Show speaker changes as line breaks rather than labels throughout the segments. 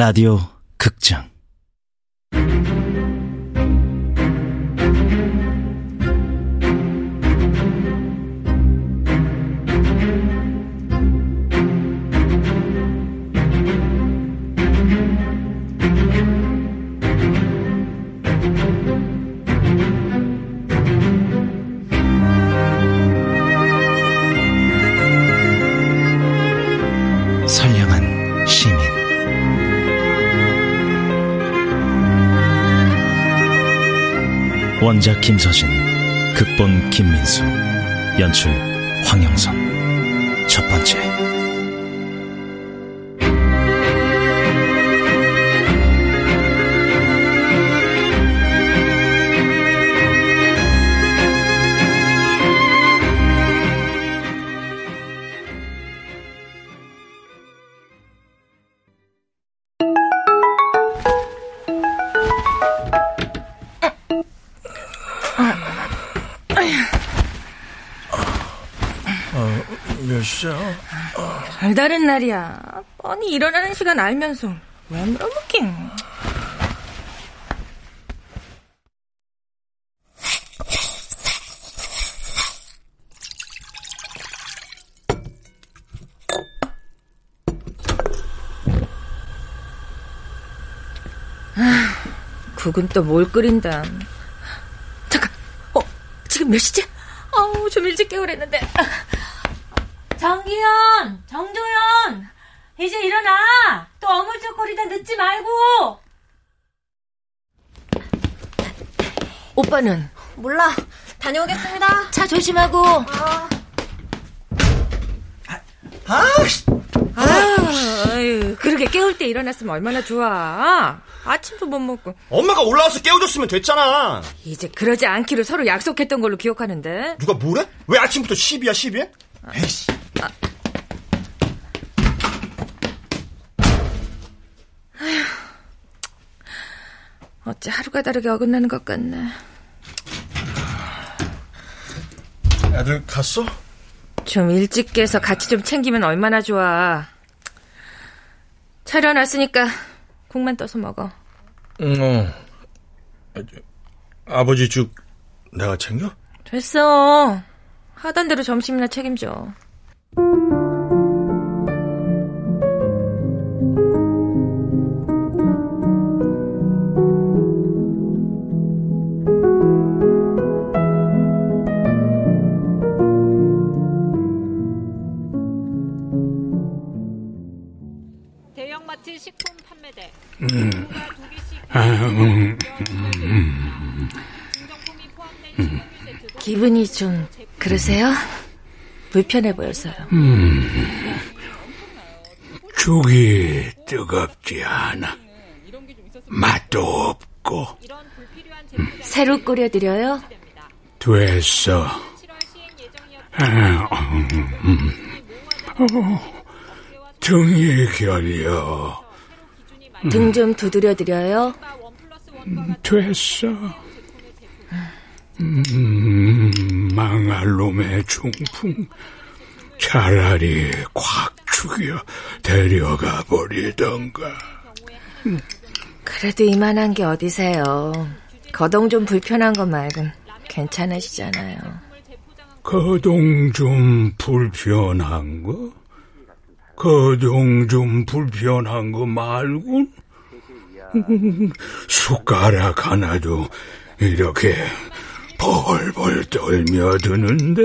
라디오 극장 원작 김서진 극본 김민수 연출 황영선. 첫 번째
몇 시야?
별다른 날이야. 뻔히 일어나는 시간 알면서 왜 물어보긴. 아, 국은 또 뭘 끓인다. 잠깐, 어, 지금 몇 시지? 어우, 좀 일찍 깨우랬는데. 정기현, 정조연, 이제 일어나. 또 어물쩍거리다 늦지 말고. 오빠는
몰라. 다녀오겠습니다.
차 조심하고.
아씨!
아유, 그렇게 깨울 때 일어났으면 얼마나 좋아. 아침도 못 먹고.
엄마가 올라와서 깨워줬으면 됐잖아.
이제 그러지 않기로 서로 약속했던 걸로 기억하는데.
누가 뭐래? 왜 아침부터 시비야, 시비? 에이씨.
어째 하루가 다르게 어긋나는 것 같네.
애들 갔어?
좀 일찍 깨서 같이 좀 챙기면 얼마나 좋아. 차려놨으니까 국만 떠서 먹어.
응, 어. 아버지 죽 내가 챙겨?
됐어. 하던 대로 점심이나 책임져.
대형마트 식품 판매대. 증정품이 포함된 식품류 세트도
기분이 좀 그러세요? 불편해 보여서요.
죽이 뜨겁지 않아. 맛도 없고
제품들
새로 끓여드려요?
됐어.
7월 시행 예정이었던
아, 음, 어, 등이 결려.
등 좀 두드려드려요?
같은
됐어. 음, 망할 놈의 중풍. 차라리 콱 죽여 데려가 버리던가.
그래도 이만한 게 어디세요. 거동 좀 불편한 것 말곤 괜찮으시잖아요.
거동 좀 불편한 거? 거동 좀 불편한 거 말곤? 숟가락 하나도 이렇게 벌벌 떨며 드는데?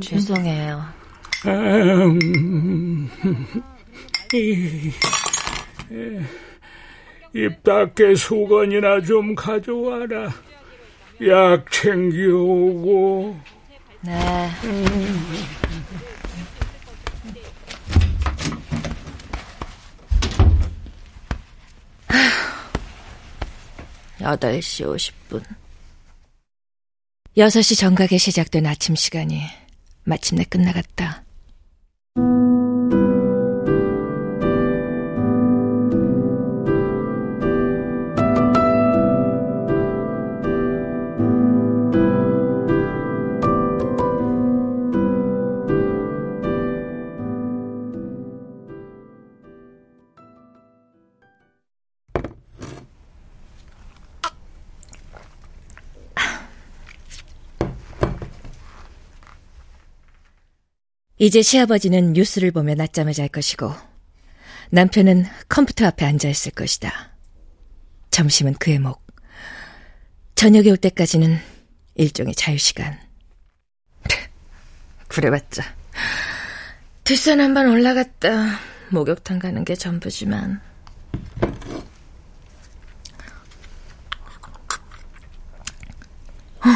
죄송해요.
음, 이, 입 닦게 수건이나 좀 가져와라. 약 챙겨오고.
네. 8시 50분. 6시 정각에 시작된 아침 시간이 마침내 끝나갔다. 이제 시아버지는 뉴스를 보며 낮잠을 잘 것이고 남편은 컴퓨터 앞에 앉아 있을 것이다. 점심은 그의 목. 저녁이 올 때까지는 일종의 자유시간. 그래봤자 뒷산 한 번 올라갔다 목욕탕 가는 게 전부지만 어,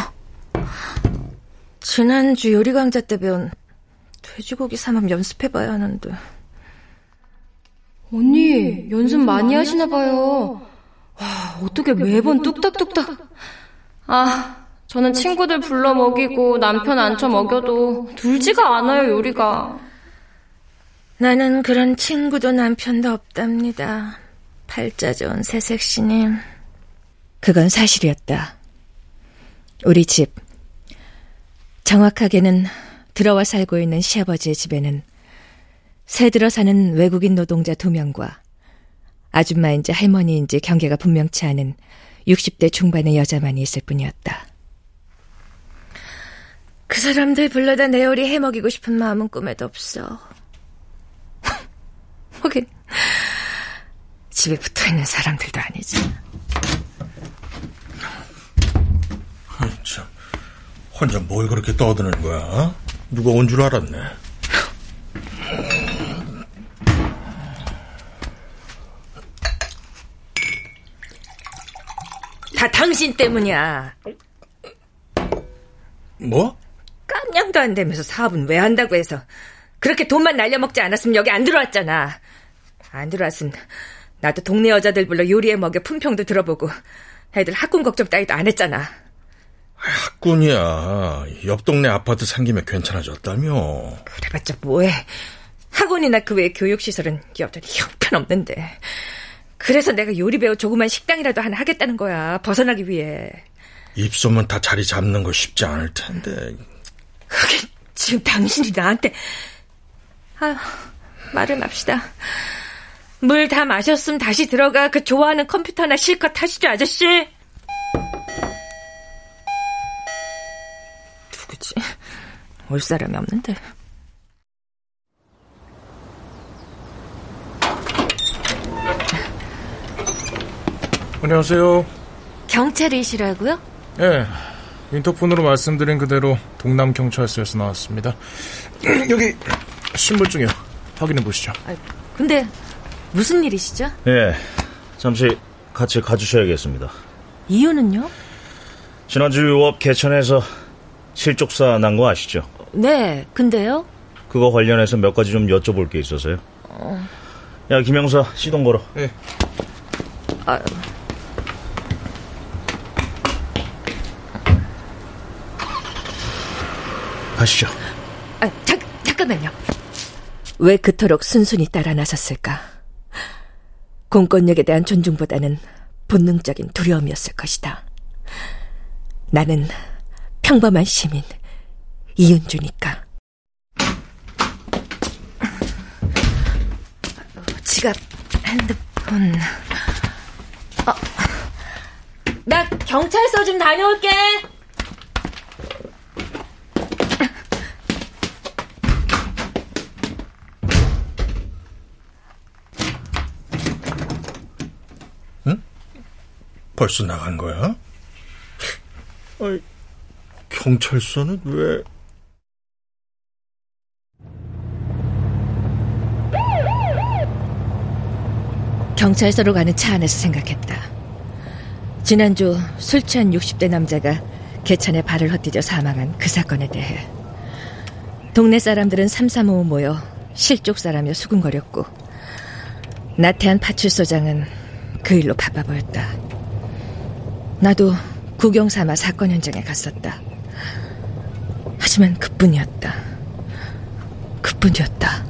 지난주 요리 강좌 때 배운 돼지고기 삼합 연습해봐야 하는데
언니, 연습 많이 하시나 봐요. 와, 어떻게 매번 뚝딱뚝딱. 아, 저는 친구들 불러 먹이고 남편 앉혀 먹여도 dur지가 않아요, 요리가.
나는 그런 친구도 남편도 없답니다. 팔자 좋은 새색시님. 그건 사실이었다. 우리 집. 정확하게는 들어와 살고 있는 시아버지의 집에는 새 들어 사는 외국인 노동자 두 명과 아줌마인지 할머니인지 경계가 분명치 않은 60대 중반의 여자만이 있을 뿐이었다. 그 사람들 불러다 내 요리 해먹이고 싶은 마음은 꿈에도 없어. 하긴 집에 붙어있는 사람들도 아니지.
아이, 참. 혼자 뭘 그렇게 떠드는 거야? 누가 온 줄 알았네.
다 당신 때문이야.
뭐?
깜냥도 안 되면서 사업은 왜 한다고 해서 그렇게 돈만 날려먹지 않았으면 여기 안 들어왔잖아. 안 들어왔으면 나도 동네 여자들 불러 요리해 먹여 품평도 들어보고 애들 학군 걱정 따위도 안 했잖아.
학군이야. 옆 동네 아파트 생기면 괜찮아졌다며.
그래봤자 뭐해. 학원이나 그외 교육시설은 여전히 형편없는데. 그래서 내가 요리 배워 조그만 식당이라도 하나 하겠다는 거야. 벗어나기 위해.
입소문 다 자리 잡는 거 쉽지 않을 텐데.
그게 지금 당신이 나한테 아휴 말을 맙시다. 물 다 마셨으면 다시 들어가. 그 좋아하는 컴퓨터나 실컷 하시죠, 아저씨. 누구지? 올 사람이 없는데.
안녕하세요.
경찰이시라고요?
예. 인터폰으로 말씀드린 그대로 동남 경찰서에서 나왔습니다. 여기 신분증이요. 확인해 보시죠.
아, 근데 무슨 일이시죠?
예, 잠시 같이 가주셔야겠습니다.
이유는요?
지난주 유업 개천에서 실족사 난 거 아시죠?
네, 근데요?
그거 관련해서 몇 가지 좀 여쭤볼 게 있어서요. 야, 김영사, 시동 걸어.
예.
아,
가시죠.
아, 잠, 잠깐만요. 왜 그토록 순순히 따라 나섰을까? 공권력에 대한 존중보다는 본능적인 두려움이었을 것이다. 나는 평범한 시민, 이윤주니까. 지갑, 핸드폰. 어, 나 경찰서 좀 다녀올게!
벌써 나간 거야? 아이, 경찰서는 왜?
경찰서로 가는 차 안에서 생각했다. 지난주 술 취한 60대 남자가 개천에 발을 헛디뎌 사망한 그 사건에 대해 동네 사람들은 삼삼오오 모여 실족 사람여 수군거렸고 나태한 파출소장은 그 일로 바빠 보였다. 나도 구경 삼아 사건 현장에 갔었다. 하지만 그뿐이었다. 그뿐이었다.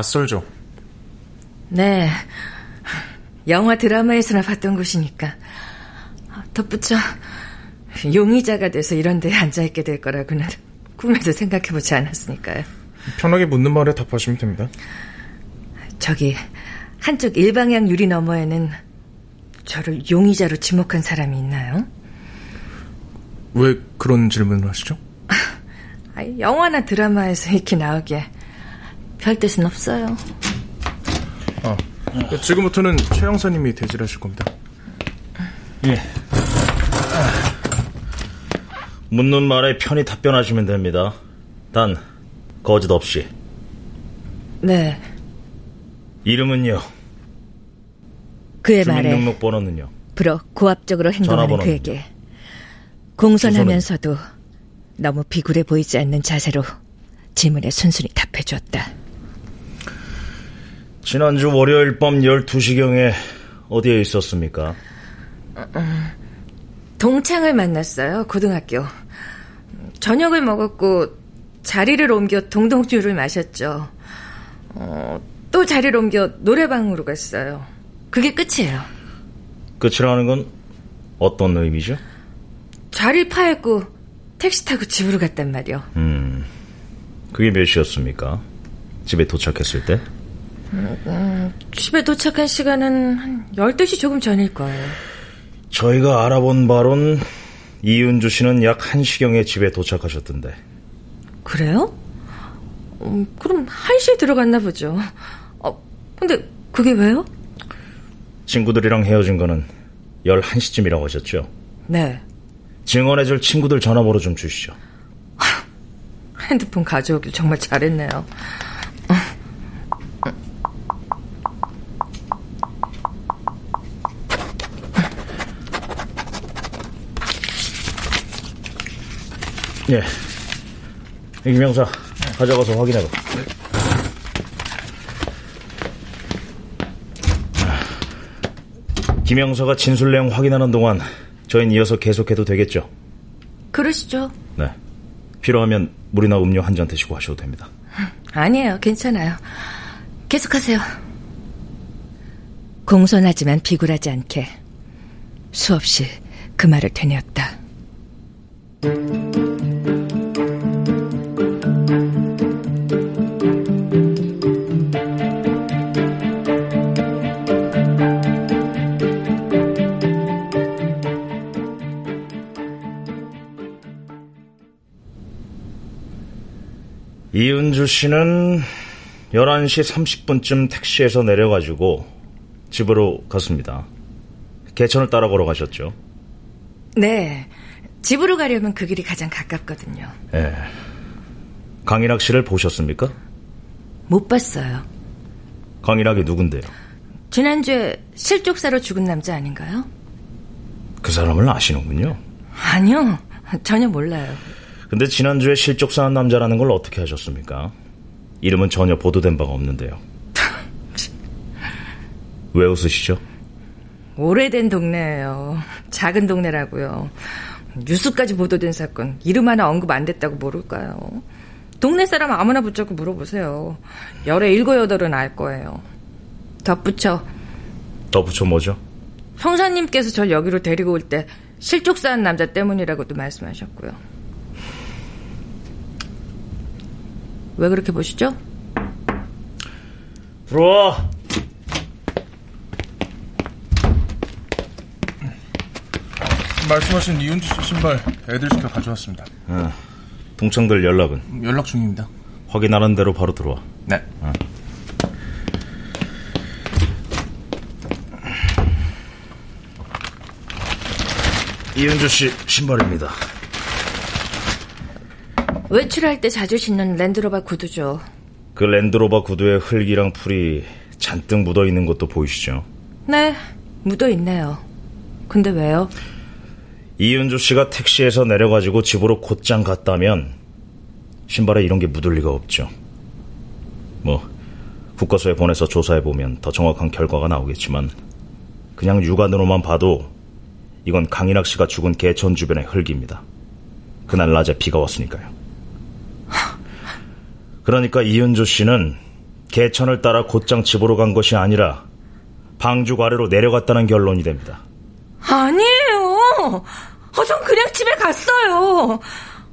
낯설죠?
네. 영화 드라마에서나 봤던 곳이니까. 덧붙여 용의자가 돼서 이런 데에 앉아있게 될 거라고는 꿈에도 생각해보지 않았으니까요.
편하게 묻는 말에 답하시면 됩니다.
저기 한쪽 일방향 유리 너머에는 저를 용의자로 지목한 사람이 있나요?
왜 그런 질문을 하시죠?
아, 영화나 드라마에서 이렇게 나오기에 별 뜻은 없어요.
아, 지금부터는 최 형사님이 대질하실 겁니다.
예. 묻는 말에 편히 답변하시면 됩니다. 단 거짓 없이.
네,
이름은요.
그의 말에
주민등록번호는요.
불어 고압적으로 행동하는? 그에게 공손하면서도 너무 비굴해 보이지 않는 자세로 질문에 순순히 답해 주었다.
지난주 월요일 밤 12시경에 어디에 있었습니까?
동창을 만났어요, 고등학교. 저녁을 먹었고 자리를 옮겨 동동주를 마셨죠. 어, 또 자리를 옮겨 노래방으로 갔어요. 그게 끝이에요.
끝이라는 건 어떤 의미죠?
자리를 파했고 택시 타고 집으로 갔단 말이요.
음, 그게 몇 시였습니까? 집에 도착했을 때?
집에 도착한 시간은 한 12시 조금 전일 거예요.
저희가 알아본 바론 이은주 씨는 약 1시경에 집에 도착하셨던데.
그래요? 음, 그럼 1시에 들어갔나 보죠. 어, 근데 그게 왜요?
친구들이랑 헤어진 거는 11시쯤이라고 하셨죠?
네.
증언해줄 친구들 전화번호 좀 주시죠.
핸드폰 가져오길 정말 잘했네요.
예. 김영사, 가져가서 확인해봐. 김영사가 진술 내용 확인하는 동안 저희는 이어서 계속해도 되겠죠?
그러시죠?
네. 필요하면 물이나 음료 한 잔 드시고 하셔도 됩니다.
아니에요. 괜찮아요. 계속하세요. 공손하지만 비굴하지 않게 수없이 그 말을 되뇌었다.
이은주 씨는 11시 30분쯤 택시에서 내려가지고 집으로 갔습니다. 개천을 따라 걸어가셨죠?
네. 집으로 가려면 그 길이 가장 가깝거든요.
예. 강일학 씨를 보셨습니까?
못 봤어요.
강일학이 누군데요?
지난주에 실족사로 죽은 남자 아닌가요?
그 사람을 아시는군요.
아니요. 전혀 몰라요.
근데 지난주에 실족사한 남자라는 걸 어떻게 하셨습니까? 이름은 전혀 보도된 바가 없는데요. 왜 웃으시죠?
오래된 동네예요. 작은 동네라고요. 뉴스까지 보도된 사건 이름 하나 언급 안 됐다고 모를까요? 동네 사람 아무나 붙잡고 물어보세요. 열에 일곱 여덟은 알 거예요. 덧붙여
덧붙여 뭐죠?
형사님께서 절 여기로 데리고 올 때 실족사한 남자 때문이라고도 말씀하셨고요. 왜 그렇게 보시죠?
들어와!
말씀하신 이은주 씨 신발 애들 시켜 가져왔습니다.
동창들 연락은?
연락 중입니다.
확인하는 대로 바로 들어와.
네.
이은주 씨 신발입니다.
외출할 때 자주 신는 랜드로버 구두죠.
그 랜드로버 구두에 흙이랑 풀이 잔뜩 묻어 있는 것도 보이시죠?
네, 묻어 있네요. 근데 왜요?
이은주 씨가 택시에서 내려가지고 집으로 곧장 갔다면 신발에 이런 게 묻을 리가 없죠. 뭐 국과서에 보내서 조사해 보면 더 정확한 결과가 나오겠지만 그냥 육안으로만 봐도 이건 강인학 씨가 죽은 개천 주변의 흙입니다. 그날 낮에 비가 왔으니까요. 그러니까 이은주 씨는 개천을 따라 곧장 집으로 간 것이 아니라 방죽 아래로 내려갔다는 결론이 됩니다.
아니에요. 어, 전 그냥 집에 갔어요.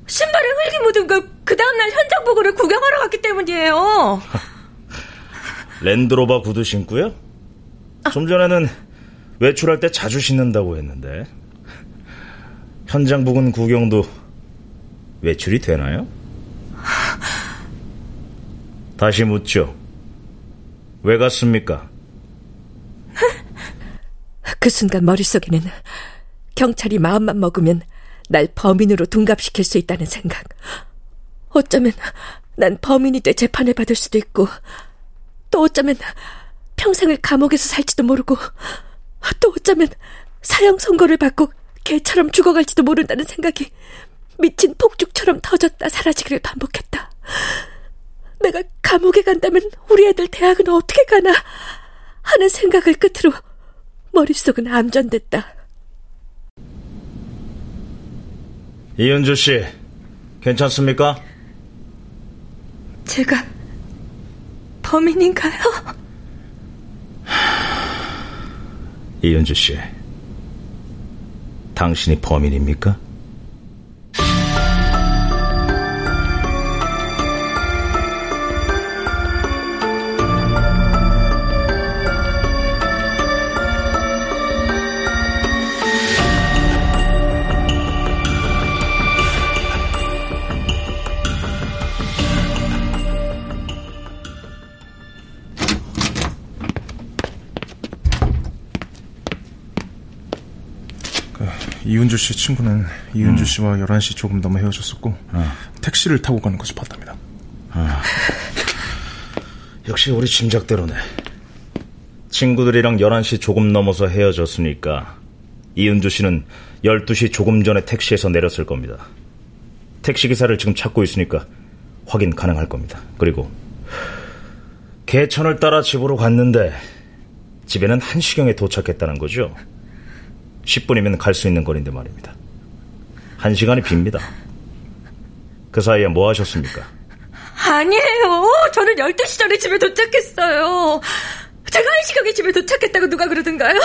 신발에 흙이 묻은 걸 그 다음날 현장 보고를 구경하러 갔기 때문이에요.
랜드로버 구두 신고요? 좀 전에는 외출할 때 자주 신는다고 했는데 현장 부근 구경도 외출이 되나요? 다시 묻죠. 왜 갔습니까?
그 순간 머릿속에는 경찰이 마음만 먹으면 날 범인으로 둔갑시킬 수 있다는 생각. 어쩌면 난 범인이 돼 재판을 받을 수도 있고, 또 어쩌면 평생을 감옥에서 살지도 모르고, 또 어쩌면 사형 선고를 받고 개처럼 죽어갈지도 모른다는 생각이 미친 폭죽처럼 터졌다 사라지기를 반복했다. 내가 감옥에 간다면 우리 애들 대학은 어떻게 가나 하는 생각을 끝으로 머릿속은 암전됐다.
이은주 씨, 괜찮습니까?
제가 범인인가요?
이은주 씨, 당신이 범인입니까?
이은주 씨 친구는 이은주 씨와 11시 조금 넘어 헤어졌었고 택시를 타고 가는 것을 봤답니다.
역시 우리 짐작대로네. 친구들이랑 11시 조금 넘어서 헤어졌으니까 이은주 씨는 12시 조금 전에 택시에서 내렸을 겁니다. 택시 기사를 지금 찾고 있으니까 확인 가능할 겁니다. 그리고 개천을 따라 집으로 갔는데 집에는 1시경에 도착했다는 거죠. 10분이면 갈 수 있는 거리인데 말입니다. 1시간이 빕니다. 그 사이에 뭐 하셨습니까?
아니에요. 저는 12시 전에 집에 도착했어요. 제가 한 시경에 집에 도착했다고 누가 그러던가요?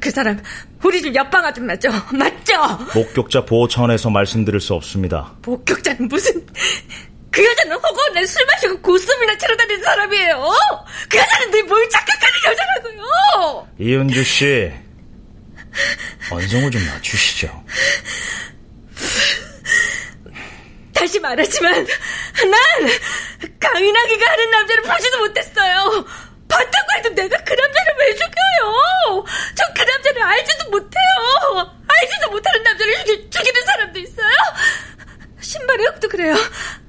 그 사람 우리 집 옆방 아줌마죠. 맞죠?
목격자 보호 차원에서 말씀드릴 수 없습니다.
목격자는 무슨 그 여자는 허구한 날술 마시고 고스톱이나 치러 다니는 사람이에요. 그 여자는 늘 뭘 착각하는 여자라고요.
이은주 씨, 언성을 좀 낮추시죠.
다시 말하지만 난 강인하기가 하는 남자를 보지도 못했어요. 봤다고 해도 내가 그 남자를 왜 죽여요? 전 그 남자를 알지도 못해요. 알지도 못하는 남자를 죽이, 죽이는 사람도 있어요. 신발에 흙도 그래요.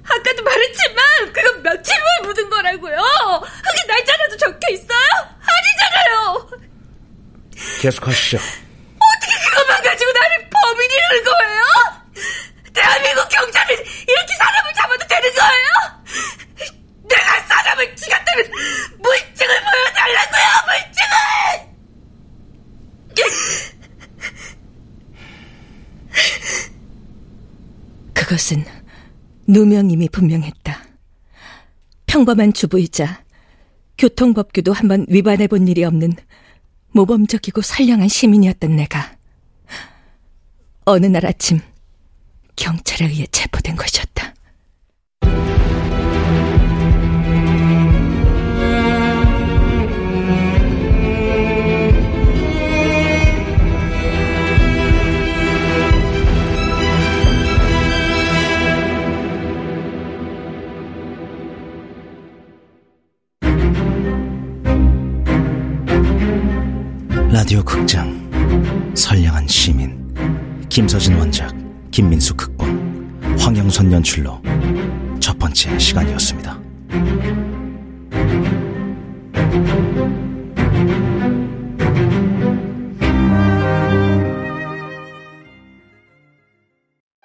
아까도 말했지만 그건 며칠 후에 묻은 거라고요. 흙이 날짜라도 적혀 있어요? 아니잖아요.
계속하시죠.
그것만 가지고 나를 범인이라는 거예요? 대한민국 경찰은 이렇게 사람을 잡아도 되는 거예요? 내가 사람을 죽였다면 물증을 보여달라고요, 물증을! 그것은 누명임이 분명했다. 평범한 주부이자 교통법규도 한번 위반해 본 일이 없는 모범적이고 선량한 시민이었던 내가 어느 날 아침 경찰에 의해 체포된 것이었다.
라디오 극장 김서진 원작 김민수 극본 황영선 연출로 첫 번째 시간이었습니다.